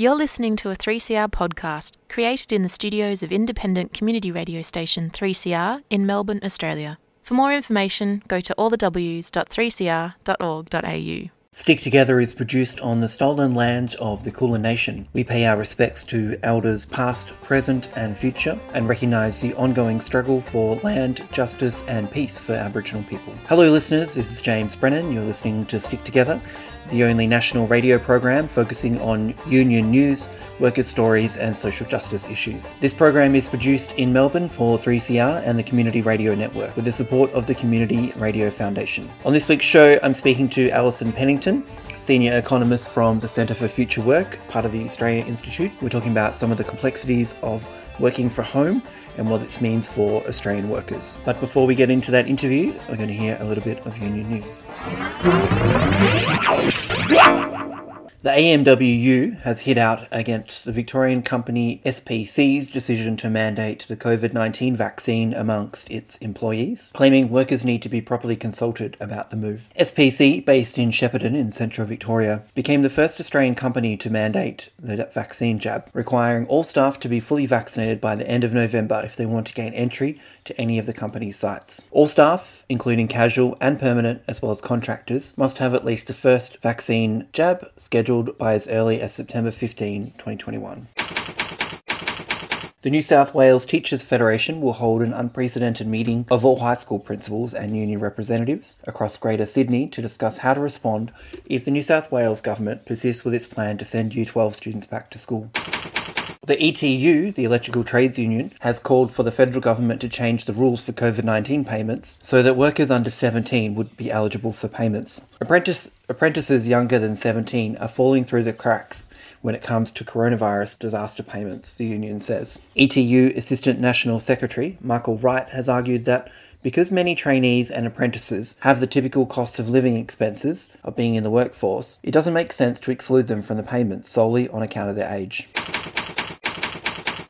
You're listening to a 3CR podcast created in the studios of independent community radio station 3CR in Melbourne, Australia. For more information, go to allthews.3cr.org.au. Stick Together is produced on the stolen land of the Kulin Nation. We pay our respects to elders past, present, and future, and recognise the ongoing struggle for land, justice, and peace for Aboriginal people. Hello, listeners. This is James Brennan. You're listening to Stick Together, the only national radio program focusing on union news, workers' stories, and social justice issues. This program is produced in Melbourne for 3CR and the Community Radio Network with the support of the Community Radio Foundation. On this week's show, I'm speaking to Alison Pennington. Senior economist from the Centre for Future Work, part of the Australia Institute. We're talking about some of the complexities of working from home and what this means for Australian workers. But before we get into that interview, we're going to hear a little bit of union news. ¡Ah! The AMWU has hit out against the Victorian company SPC's decision to mandate the COVID 19 vaccine amongst its employees, claiming workers need to be properly consulted about the move. SPC, based in Shepparton in central Victoria, became the first Australian company to mandate the vaccine jab, requiring all staff to be fully vaccinated by the end of November if they want to gain entry to any of the company's sites. All staff, including casual and permanent as well as contractors, must have at least the first vaccine jab scheduled scheduled by as early as September 15, 2021. The New South Wales Teachers Federation will hold an unprecedented meeting of all high school principals and union representatives across Greater Sydney to discuss how to respond if the New South Wales government persists with its plan to send Year 12 students back to school. The ETU, the Electrical Trades Union, has called for the federal government to change the rules for COVID 19 payments so that workers under 17 would be eligible for payments. Apprentice, apprentices younger than 17 are falling through the cracks when it comes to coronavirus disaster payments, the union says. ETU Assistant National Secretary Michael Wright has argued that because many trainees and apprentices have the typical cost of living expenses of being in the workforce, it doesn't make sense to exclude them from the payments solely on account of their age.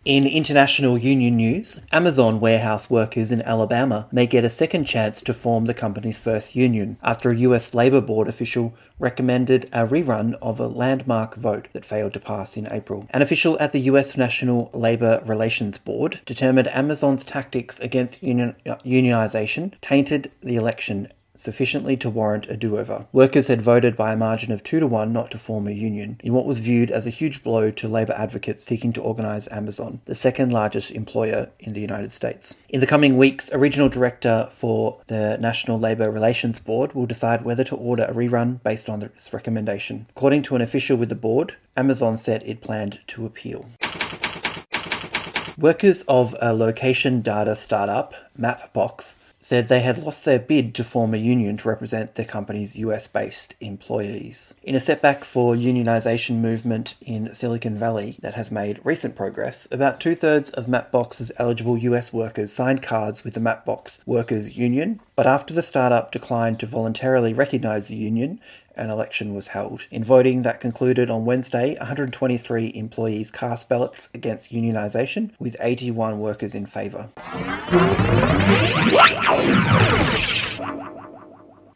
In international union news, Amazon warehouse workers in Alabama may get a second chance to form the company's first union after a US Labor Board official recommended a rerun of a landmark vote that failed to pass in April. An official at the US National Labor Relations Board determined Amazon's tactics against union- uh, unionization tainted the election sufficiently to warrant a do over. Workers had voted by a margin of 2 to 1 not to form a union, in what was viewed as a huge blow to labour advocates seeking to organise Amazon, the second largest employer in the United States. In the coming weeks, a regional director for the National Labour Relations Board will decide whether to order a rerun based on this recommendation. According to an official with the board, Amazon said it planned to appeal. Workers of a location data startup, Mapbox, said they had lost their bid to form a union to represent their company's US based employees. In a setback for unionisation movement in Silicon Valley that has made recent progress, about two thirds of Mapbox's eligible US workers signed cards with the Mapbox Workers Union, but after the startup declined to voluntarily recognise the union an election was held. In voting that concluded on Wednesday, 123 employees cast ballots against unionisation, with 81 workers in favour.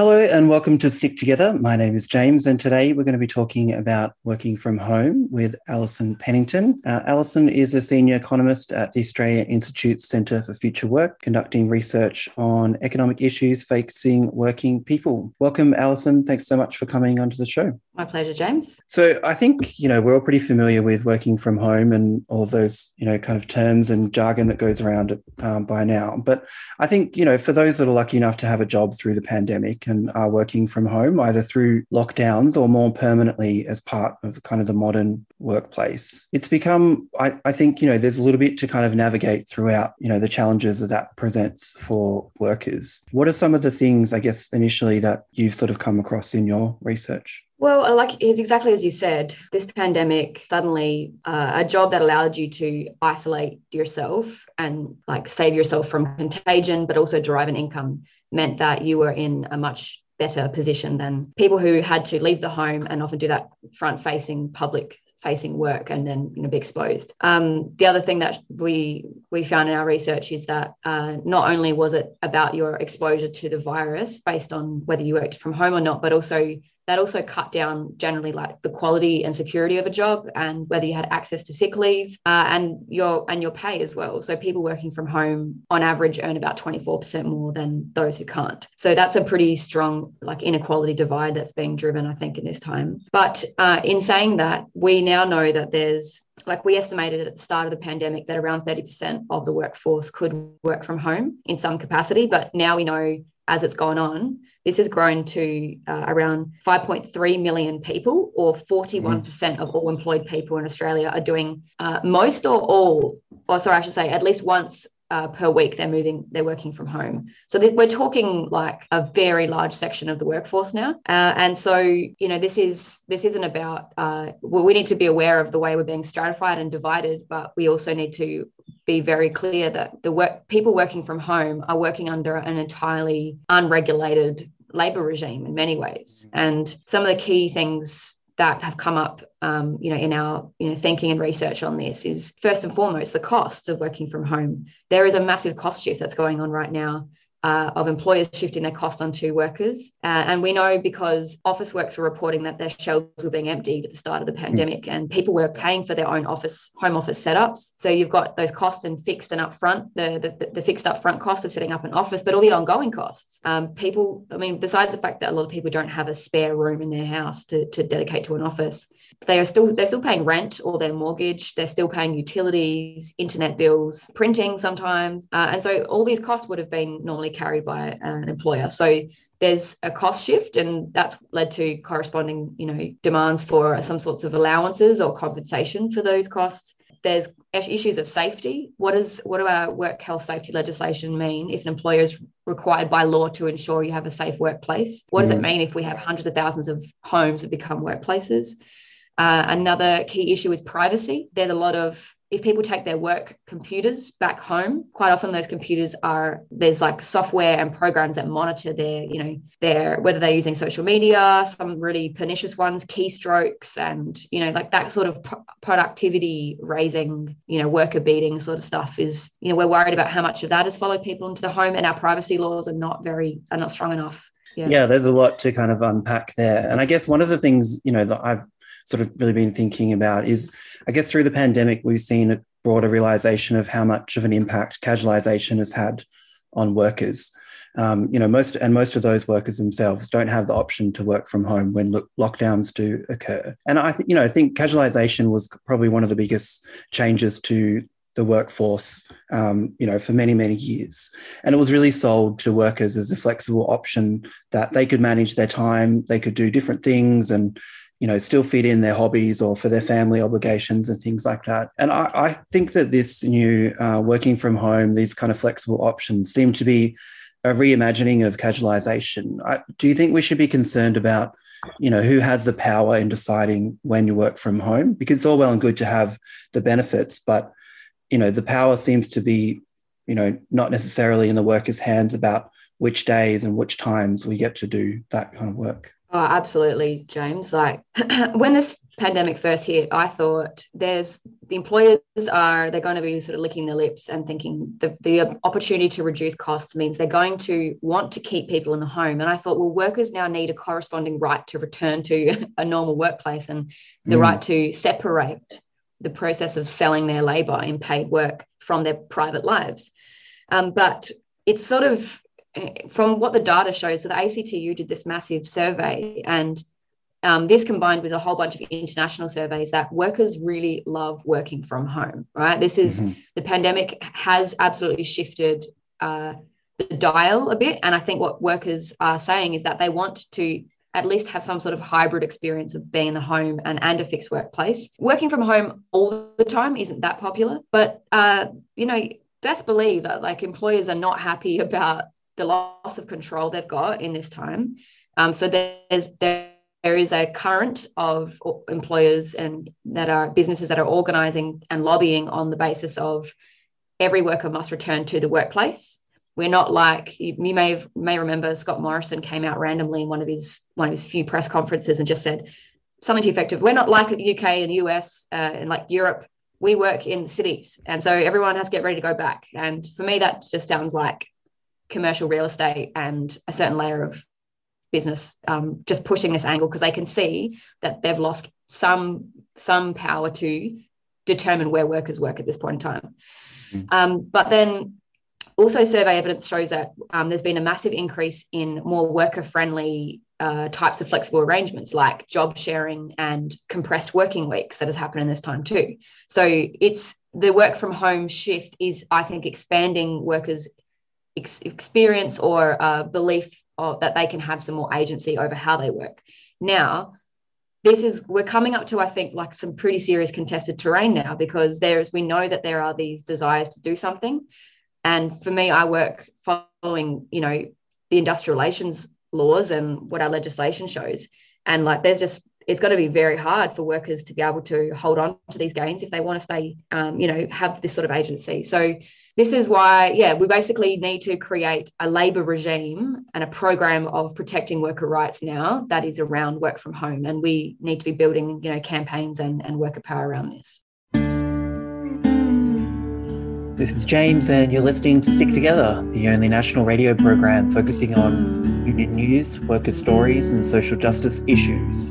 Hello and welcome to Stick Together. My name is James, and today we're going to be talking about working from home with Alison Pennington. Uh, Alison is a senior economist at the Australia Institute's Centre for Future Work, conducting research on economic issues facing working people. Welcome, Alison. Thanks so much for coming onto the show. My pleasure, James. So I think, you know, we're all pretty familiar with working from home and all of those, you know, kind of terms and jargon that goes around it um, by now. But I think, you know, for those that are lucky enough to have a job through the pandemic and are working from home, either through lockdowns or more permanently as part of kind of the modern workplace, it's become, I, I think, you know, there's a little bit to kind of navigate throughout, you know, the challenges that that presents for workers. What are some of the things, I guess, initially that you've sort of come across in your research? Well, like it's exactly as you said, this pandemic suddenly uh, a job that allowed you to isolate yourself and like save yourself from contagion, but also derive an income meant that you were in a much better position than people who had to leave the home and often do that front facing public facing work and then you know be exposed. Um, the other thing that we we found in our research is that uh, not only was it about your exposure to the virus based on whether you worked from home or not, but also that also cut down generally like the quality and security of a job and whether you had access to sick leave uh, and your and your pay as well. So people working from home on average earn about 24% more than those who can't. So that's a pretty strong like inequality divide that's being driven i think in this time. But uh, in saying that we now know that there's like we estimated at the start of the pandemic that around 30% of the workforce could work from home in some capacity but now we know as it's gone on, this has grown to uh, around 5.3 million people, or 41% mm. of all employed people in Australia are doing uh, most or all, or sorry, I should say, at least once uh, per week they're moving they're working from home. So th- we're talking like a very large section of the workforce now. Uh, and so you know this is this isn't about uh, we need to be aware of the way we're being stratified and divided but we also need to be very clear that the work people working from home are working under an entirely unregulated labor regime in many ways. And some of the key things that have come up, um, you know, in our you know thinking and research on this is first and foremost the costs of working from home. There is a massive cost shift that's going on right now uh, of employers shifting their costs onto workers. Uh, and we know because Officeworks were reporting that their shelves were being emptied at the start of the pandemic and people were paying for their own office, home office setups. So you've got those costs and fixed and upfront, the, the, the fixed upfront cost of setting up an office, but all the ongoing costs. Um, people, I mean, besides the fact that a lot of people don't have a spare room in their house to, to dedicate to an office, they are still they're still paying rent or their mortgage they're still paying utilities internet bills printing sometimes uh, and so all these costs would have been normally carried by an employer. So there's a cost shift and that's led to corresponding you know demands for some sorts of allowances or compensation for those costs. There's issues of safety. What is what do our work health safety legislation mean if an employer is required by law to ensure you have a safe workplace? What does mm. it mean if we have hundreds of thousands of homes that become workplaces? Uh, another key issue is privacy. There's a lot of if people take their work computers back home, quite often those computers are there's like software and programs that monitor their, you know, their whether they're using social media, some really pernicious ones, keystrokes, and you know, like that sort of productivity raising, you know, worker beating sort of stuff is, you know, we're worried about how much of that has followed people into the home, and our privacy laws are not very are not strong enough. Yeah. yeah, there's a lot to kind of unpack there. And I guess one of the things, you know, that I've sort of really been thinking about is I guess through the pandemic, we've seen a broader realization of how much of an impact casualisation has had on workers. Um, you know, most and most of those workers themselves don't have the option to work from home when lo- lockdowns do occur. And I think, you know, I think casualisation was probably one of the biggest changes to the workforce, um, you know, for many, many years. And it was really sold to workers as a flexible option that they could manage their time, they could do different things and, you know, still fit in their hobbies or for their family obligations and things like that. And I, I think that this new uh, working from home, these kind of flexible options seem to be a reimagining of casualization. I, do you think we should be concerned about, you know, who has the power in deciding when you work from home? Because it's all well and good to have the benefits, but, you know, the power seems to be, you know, not necessarily in the workers' hands about which days and which times we get to do that kind of work. Oh, absolutely, James. Like when this pandemic first hit, I thought there's the employers are they're going to be sort of licking their lips and thinking the, the opportunity to reduce costs means they're going to want to keep people in the home. And I thought, well, workers now need a corresponding right to return to a normal workplace and the mm. right to separate the process of selling their labor in paid work from their private lives. Um, but it's sort of from what the data shows, so the ACTU did this massive survey, and um, this combined with a whole bunch of international surveys that workers really love working from home, right? This is mm-hmm. the pandemic has absolutely shifted uh, the dial a bit. And I think what workers are saying is that they want to at least have some sort of hybrid experience of being in the home and, and a fixed workplace. Working from home all the time isn't that popular, but uh, you know, best believe that like employers are not happy about the loss of control they've got in this time. Um, so there's there, there is a current of employers and that are businesses that are organising and lobbying on the basis of every worker must return to the workplace. We're not like you, you may have, may remember Scott Morrison came out randomly in one of his one of his few press conferences and just said something to the effect of we're not like the UK and the US uh, and like Europe we work in cities and so everyone has to get ready to go back and for me that just sounds like commercial real estate and a certain layer of business um, just pushing this angle because they can see that they've lost some some power to determine where workers work at this point in time. Mm. Um, but then also survey evidence shows that um, there's been a massive increase in more worker friendly uh, types of flexible arrangements like job sharing and compressed working weeks that has happened in this time too. So it's the work from home shift is, I think, expanding workers' ex- experience or uh, belief of, that they can have some more agency over how they work. Now, this is we're coming up to I think like some pretty serious contested terrain now because there's we know that there are these desires to do something, and for me, I work following you know the industrial relations laws and what our legislation shows, and like there's just it's going to be very hard for workers to be able to hold on to these gains if they want to stay, um, you know, have this sort of agency. So this is why, yeah, we basically need to create a labour regime and a program of protecting worker rights now that is around work from home, and we need to be building, you know, campaigns and, and worker power around this. This is James, and you're listening to Stick Together, the only national radio program focusing on union news, worker stories, and social justice issues.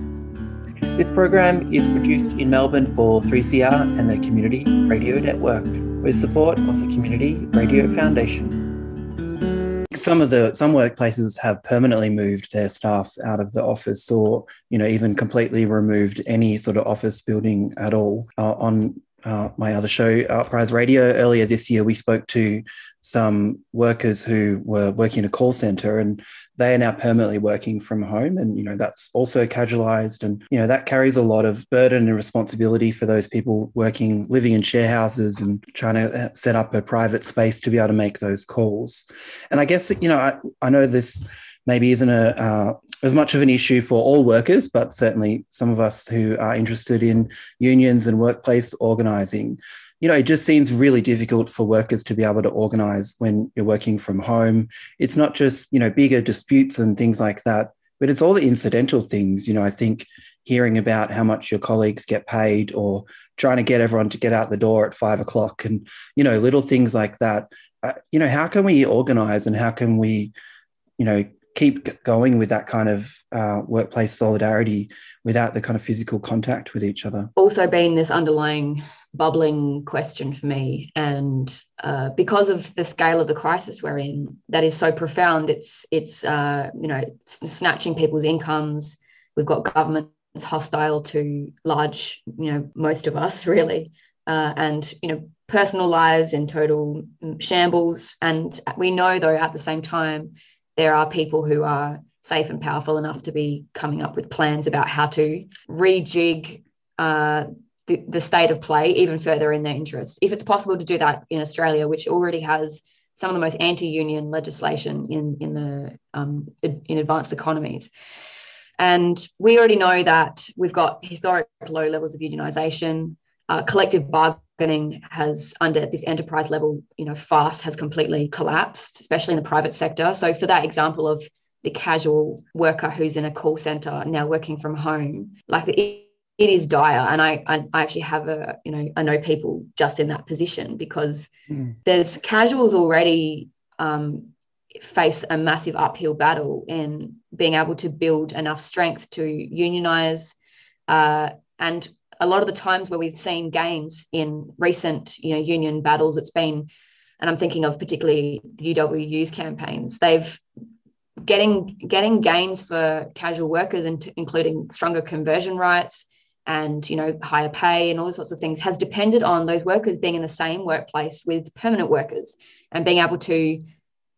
This program is produced in Melbourne for 3CR and the Community Radio Network with support of the Community Radio Foundation. Some of the some workplaces have permanently moved their staff out of the office or you know even completely removed any sort of office building at all uh, on uh, my other show, Uprise Radio, earlier this year, we spoke to some workers who were working in a call center and they are now permanently working from home. And, you know, that's also casualized. And, you know, that carries a lot of burden and responsibility for those people working, living in share houses and trying to uh, set up a private space to be able to make those calls. And I guess, you know, I, I know this maybe isn't a uh, as much of an issue for all workers, but certainly some of us who are interested in unions and workplace organising. You know, it just seems really difficult for workers to be able to organise when you're working from home. It's not just you know bigger disputes and things like that, but it's all the incidental things. You know, I think hearing about how much your colleagues get paid or trying to get everyone to get out the door at five o'clock and you know little things like that uh, you know how can we organize and how can we you know keep going with that kind of uh, workplace solidarity without the kind of physical contact with each other. Also, been this underlying bubbling question for me, and uh, because of the scale of the crisis we're in, that is so profound. It's it's uh, you know snatching people's incomes. We've got governments hostile to large, you know, most of us really, uh, and you know personal lives in total shambles. And we know though at the same time there are people who are safe and powerful enough to be coming up with plans about how to rejig uh, the, the state of play even further in their interests. If it's possible to do that in Australia, which already has some of the most anti-union legislation in in the um, in advanced economies. And we already know that we've got historic low levels of unionisation. Uh, collective bargaining has, under this enterprise level, you know, fast has completely collapsed, especially in the private sector. So, for that example of the casual worker who's in a call center now working from home, like the, it, is dire. And I, I, I actually have a, you know, I know people just in that position because mm. there's casuals already um, face a massive uphill battle in being able to build enough strength to unionize uh, and a lot of the times where we've seen gains in recent you know union battles it's been and i'm thinking of particularly the uw's campaigns they've getting getting gains for casual workers and including stronger conversion rights and you know higher pay and all sorts of things has depended on those workers being in the same workplace with permanent workers and being able to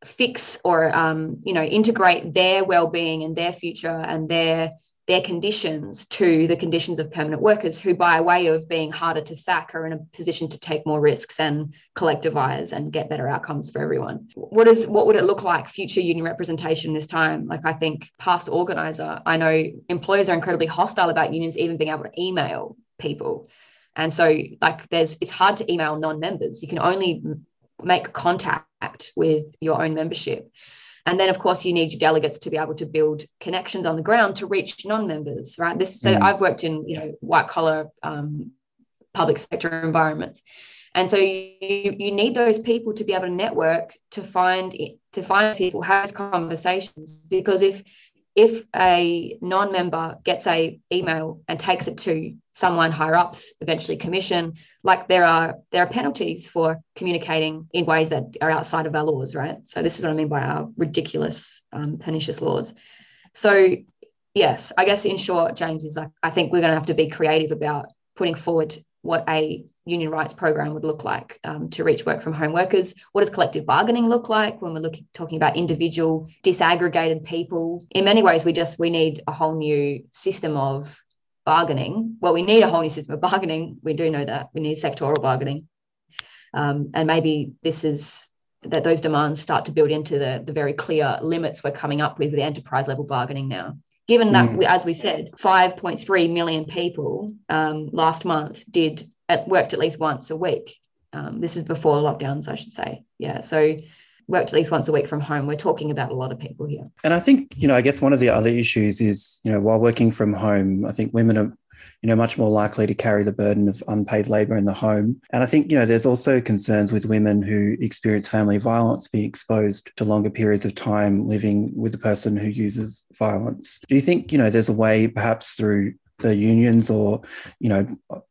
fix or um, you know integrate their well-being and their future and their their conditions to the conditions of permanent workers who by way of being harder to sack are in a position to take more risks and collectivize and get better outcomes for everyone. What is what would it look like future union representation this time? Like i think past organizer i know employers are incredibly hostile about unions even being able to email people. And so like there's it's hard to email non-members. You can only make contact with your own membership and then, of course, you need your delegates to be able to build connections on the ground to reach non-members, right? This so mm. I've worked in you know white collar um, public sector environments, and so you, you need those people to be able to network to find to find people have conversations because if if a non-member gets a email and takes it to someone higher ups eventually commission like there are there are penalties for communicating in ways that are outside of our laws right? So this is what i mean by our ridiculous um, pernicious laws. So yes i guess in short james is like i think we're going to have to be creative about putting forward what a union rights program would look like um, to reach work from home workers. What does collective bargaining look like when we're looking talking about individual disaggregated people? In many ways, we just we need a whole new system of bargaining. Well, we need a whole new system of bargaining. We do know that we need sectoral bargaining, um, and maybe this is that those demands start to build into the, the very clear limits we're coming up with with enterprise level bargaining now given that, mm. as we said, 5.3 million people um, last month did at, worked at least once a week. Um, this is before lockdowns, I should say. Yeah. So worked at least once a week from home. We're talking about a lot of people here. And I think, you know, I guess one of the other issues is, you know, while working from home, I think women are you know, much more likely to carry the burden of unpaid labor in the home. And I think, you know, there's also concerns with women who experience family violence being exposed to longer periods of time living with the person who uses violence. Do you think, you know, there's a way perhaps through the unions or, you know,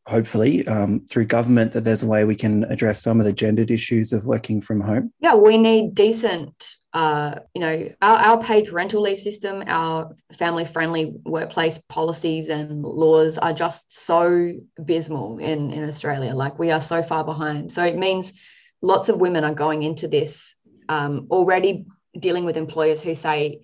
hopefully um, through government that there's a way we can address some of the gendered issues of working from home? Yeah, we need decent uh, you know, our, our paid parental leave system, our family friendly workplace policies and laws are just so abysmal in, in Australia. Like we are so far behind. So it means lots of women are going into this um, already dealing with employers who say,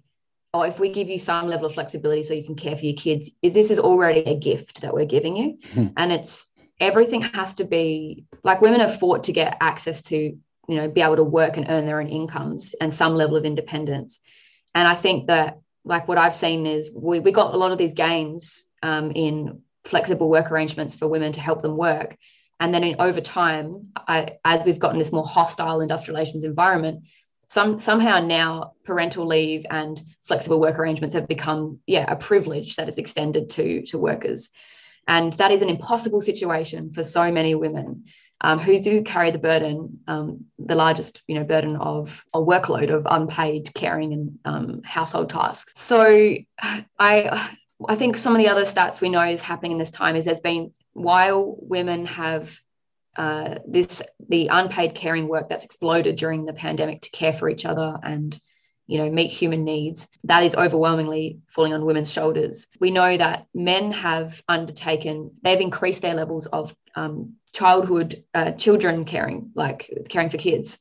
oh, if we give you some level of flexibility so you can care for your kids, is this is already a gift that we're giving you. Mm-hmm. And it's everything has to be like women have fought to get access to you know be able to work and earn their own incomes and some level of independence. And i think that like what i've seen is we, we got a lot of these gains um, in flexible work arrangements for women to help them work. And then in, over time I, as we've gotten this more hostile industrial relations environment some somehow now parental leave and flexible work arrangements have become yeah a privilege that is extended to to workers. And that is an impossible situation for so many women um, who do carry the burden, um, the largest, you know, burden of a workload of unpaid caring and um, household tasks. So I, I think some of the other stats we know is happening in this time is there's been while women have uh, this the unpaid caring work that's exploded during the pandemic to care for each other and you know meet human needs that is overwhelmingly falling on women's shoulders. We know that men have undertaken they've increased their levels of um, childhood uh, children caring like caring for kids.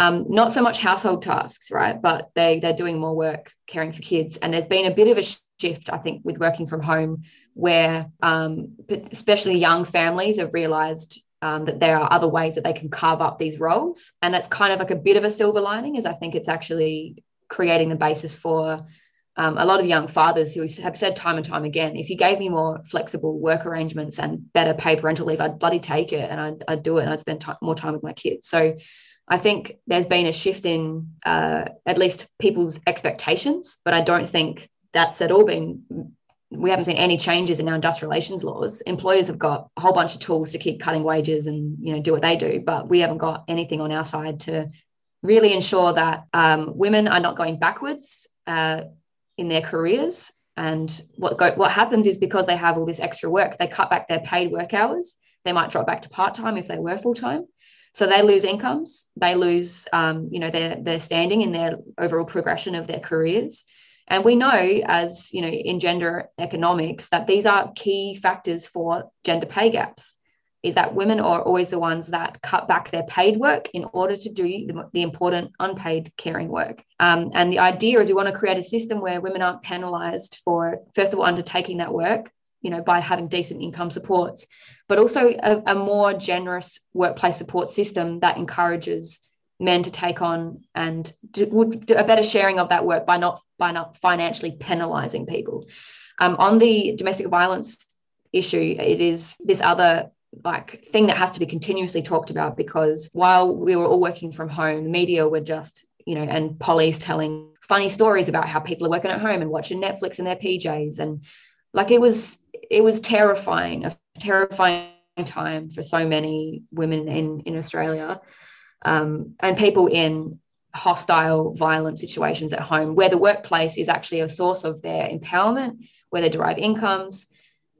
Um, not so much household tasks right but they they're doing more work caring for kids. And there's been a bit of a shift i think with working from home where um, especially young families have realized um, that there are other ways that they can carve up these roles. And that's kind of like a bit of a silver lining is i think it's actually creating the basis for um, a lot of young fathers who have said time and time again, if you gave me more flexible work arrangements and better paid parental leave, I'd bloody take it and I'd, I'd do it and I'd spend more time with my kids. So I think there's been a shift in uh, at least people's expectations, but I don't think that's at all been. We haven't seen any changes in our industrial relations laws. Employers have got a whole bunch of tools to keep cutting wages and you know do what they do, but we haven't got anything on our side to really ensure that um, women are not going backwards uh, in their careers. And what go, what happens is because they have all this extra work, they cut back their paid work hours. They might drop back to part time if they were full time. So they lose incomes. They lose, um, you know, their their standing in their overall progression of their careers. And we know, as you know, in gender economics, that these are key factors for gender pay gaps is that women are always the ones that cut back their paid work in order to do the, the important unpaid caring work. Um, and the idea is we want to create a system where women aren't penalized for, first of all, undertaking that work, you know, by having decent income supports, but also a, a more generous workplace support system that encourages men to take on and do, do a better sharing of that work by not by not financially penalizing people. Um, on the domestic violence issue, it is this other like thing that has to be continuously talked about because while we were all working from home, media were just, you know, and police telling funny stories about how people are working at home and watching Netflix in their PJs. And like it was, it was terrifying, a terrifying time for so many women in, in Australia um, and people in hostile, violent situations at home, where the workplace is actually a source of their empowerment, where they derive incomes,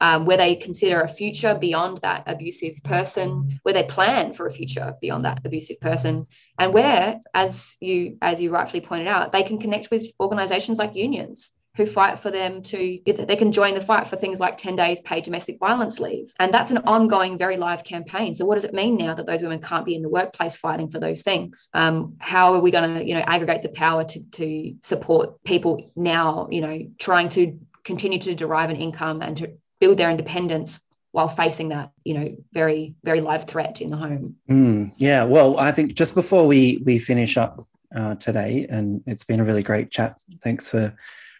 um, where they consider a future beyond that abusive person, where they plan for a future beyond that abusive person, and where, as you as you rightfully pointed out, they can connect with organisations like unions who fight for them to they can join the fight for things like 10 days paid domestic violence leave. And that's an ongoing very live campaign. So what does it mean now that those women can't be in the workplace fighting for those things? Um, how are we going to you know aggregate the power to, to support people now you know trying to continue to derive an income and to build their independence while facing that you know very very live threat in the home. Mm, yeah well i think just before we we finish up uh, today and it's been a really great chat thanks for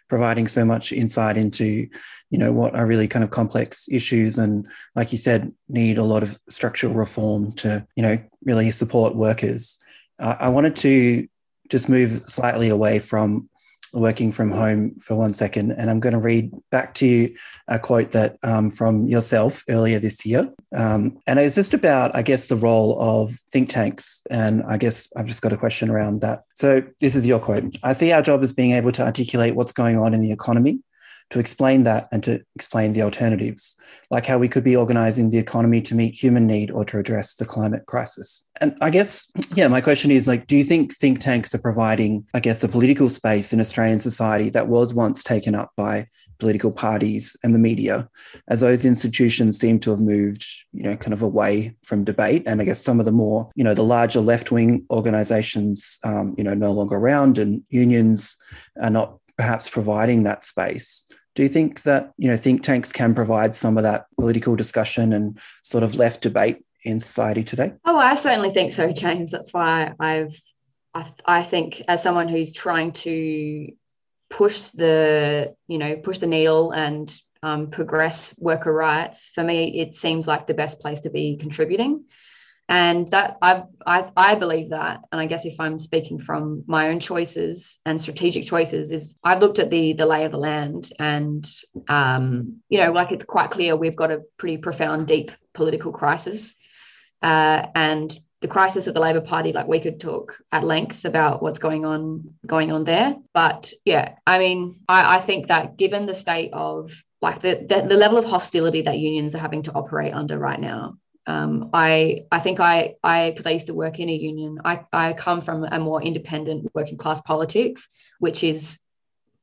providing so much insight into you know what are really kind of complex issues and like you said need a lot of structural reform to you know really support workers. Uh, i wanted to just move slightly away from working from home for one second, and I'm going to read back to you a quote that um, from yourself earlier this year, um, and it's just about, I guess, the role of think tanks, and I guess I've just got a question around that. So this is your quote: "I see our job as being able to articulate what's going on in the economy, to explain that and to explain the alternatives, like how we could be organizing the economy to meet human need or to address the climate crisis. And I guess, yeah, my question is like, do you think think tanks are providing, I guess, a political space in Australian society that was once taken up by political parties and the media, as those institutions seem to have moved, you know, kind of away from debate. And I guess some of the more, you know, the larger left wing organizations, um, you know, no longer around and unions are not perhaps providing that space. Do you think that you know think tanks can provide some of that political discussion and sort of left debate in society today? Oh, I certainly think so, James. That's why I've I, I think as someone who's trying to push the you know push the needle and um, progress worker rights for me it seems like the best place to be contributing and that I've, I, I believe that. And i guess if i'm speaking from my own choices and strategic choices is i've looked at the the lay of the land and um, you know like it's quite clear we've got a pretty profound deep political crisis. Uh, and the crisis of the labor party like we could talk at length about what's going on going on there. But yeah i mean i, I think that given the state of like the, the, the level of hostility that unions are having to operate under right now um, I I think I I because I used to work in a union. I I come from a more independent working class politics, which is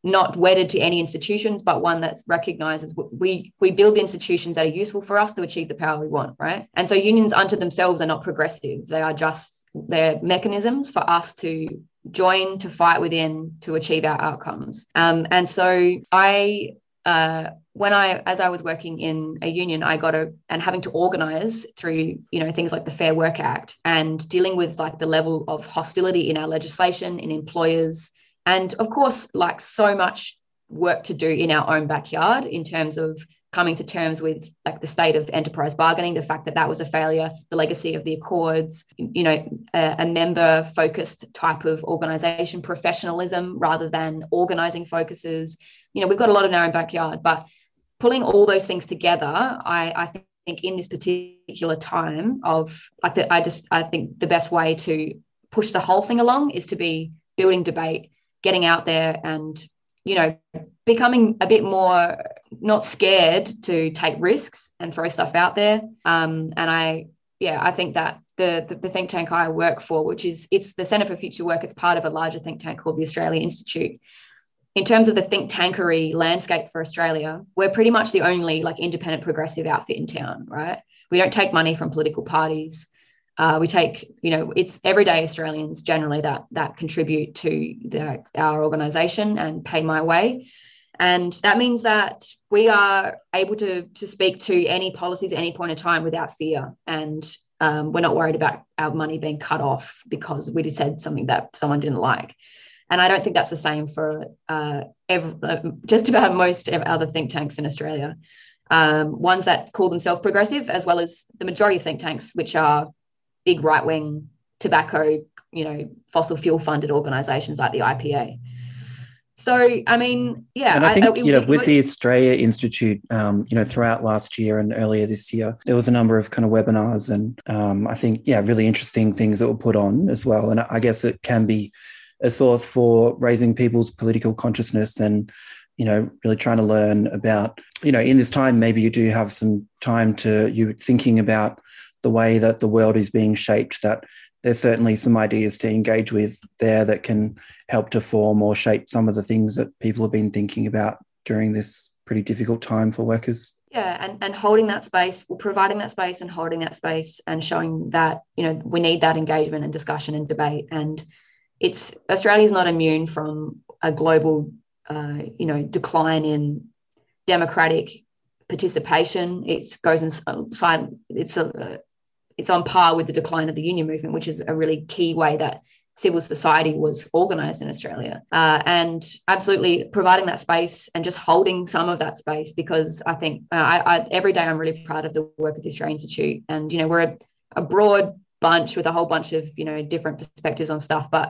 not wedded to any institutions, but one that recognizes we we build institutions that are useful for us to achieve the power we want, right? And so unions unto themselves are not progressive. They are just they're mechanisms for us to join to fight within to achieve our outcomes. Um, and so I uh, when I, as I was working in a union, I got a, and having to organize through, you know, things like the Fair Work Act and dealing with like the level of hostility in our legislation, in employers, and of course, like so much work to do in our own backyard in terms of coming to terms with like the state of enterprise bargaining the fact that that was a failure the legacy of the accords you know a, a member focused type of organization professionalism rather than organizing focuses you know we've got a lot in our own backyard but pulling all those things together i i think in this particular time of like the, i just i think the best way to push the whole thing along is to be building debate getting out there and you know becoming a bit more not scared to take risks and throw stuff out there. Um, and I, yeah, I think that the, the, the think tank I work for, which is it's the Centre for Future Work, it's part of a larger think tank called the Australia Institute. In terms of the think tankery landscape for Australia, we're pretty much the only like independent progressive outfit in town, right? We don't take money from political parties. Uh, we take, you know, it's everyday Australians generally that that contribute to the, our organisation and pay my way. And that means that we are able to, to speak to any policies at any point in time without fear. And um, we're not worried about our money being cut off because we said something that someone didn't like. And I don't think that's the same for uh, every, uh, just about most other think tanks in Australia. Um, ones that call themselves progressive, as well as the majority of think tanks, which are big right wing tobacco, you know, fossil fuel funded organizations like the IPA. So, I mean, yeah. And I think, I, you know, with the Australia Institute, um, you know, throughout last year and earlier this year, there was a number of kind of webinars and um, I think, yeah, really interesting things that were put on as well. And I guess it can be a source for raising people's political consciousness and, you know, really trying to learn about, you know, in this time, maybe you do have some time to you thinking about the way that the world is being shaped, that there's certainly some ideas to engage with there that can help to form or shape some of the things that people have been thinking about during this pretty difficult time for workers. Yeah and, and holding that space providing that space and holding that space and showing that you know we need that engagement and discussion and debate. And it's australia's not immune from a global uh, you know decline in democratic participation it goes inside it's a it's on par with the decline of the union movement, which is a really key way that civil society was organized in Australia. Uh, and absolutely providing that space and just holding some of that space because I think uh, I, I, every day I'm really proud of the work of the Australian Institute. And, you know, we're a, a broad bunch with a whole bunch of, you know, different perspectives on stuff. But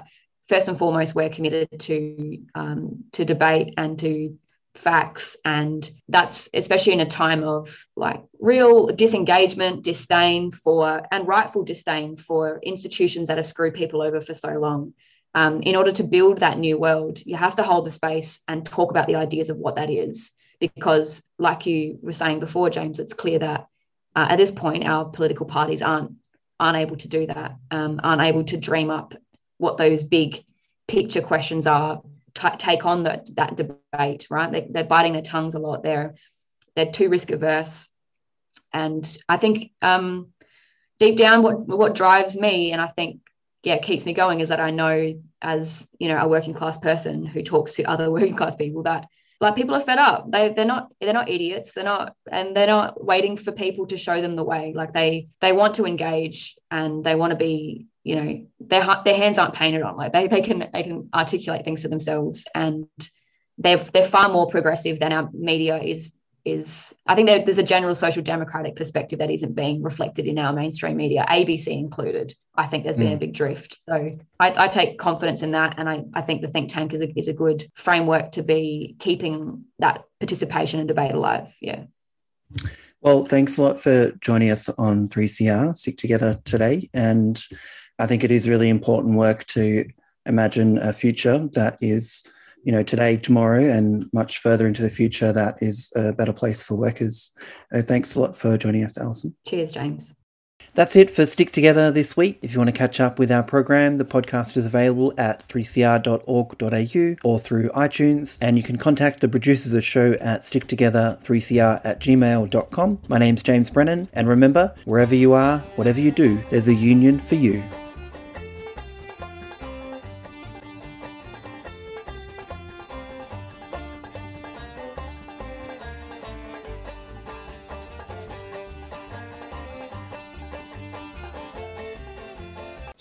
first and foremost, we're committed to um, to debate and to facts. And that's especially in a time of like real disengagement disdain for and rightful disdain for institutions that have screwed people over for so long. Um, in order to build that new world you have to hold the space and talk about the ideas of what that is. Because like you were saying before james it's clear that uh, at this point our political parties aren't aren't able to do that um, aren't able to dream up what those big picture questions are t- take on that that debate, right? They, they're biting their tongues a lot. They're they're too risk averse, and I think um, deep down, what what drives me, and I think yeah keeps me going, is that I know as you know a working class person who talks to other working class people that like people are fed up. They they're not they're not idiots. They're not and they're not waiting for people to show them the way. Like they they want to engage and they want to be you know their their hands aren't painted on. Like they, they can they can articulate things for themselves and they're they're far more progressive than our media is is I think there's a general social democratic perspective that isn't being reflected in our mainstream media, ABC included. I think there's been mm. a big drift. So I, I, take confidence in that. And I, I think the think tank is a, is a good framework to be keeping that participation and debate alive. Yeah. Well, thanks a lot for joining us on 3CR Stick Together today. And I think it is really important work to imagine a future that is, you know, today, tomorrow, and much further into the future that is a better place for workers. Uh, thanks a lot for joining us, Alison. Cheers, James. That's it for Stick Together this week. If you want to catch up with our program, the podcast is available at 3cr.org.au or through iTunes, and you can contact the producers of the show at sticktogether3cr at gmail.com. My name's James Brennan, and remember, wherever you are, whatever you do, there's a union for you.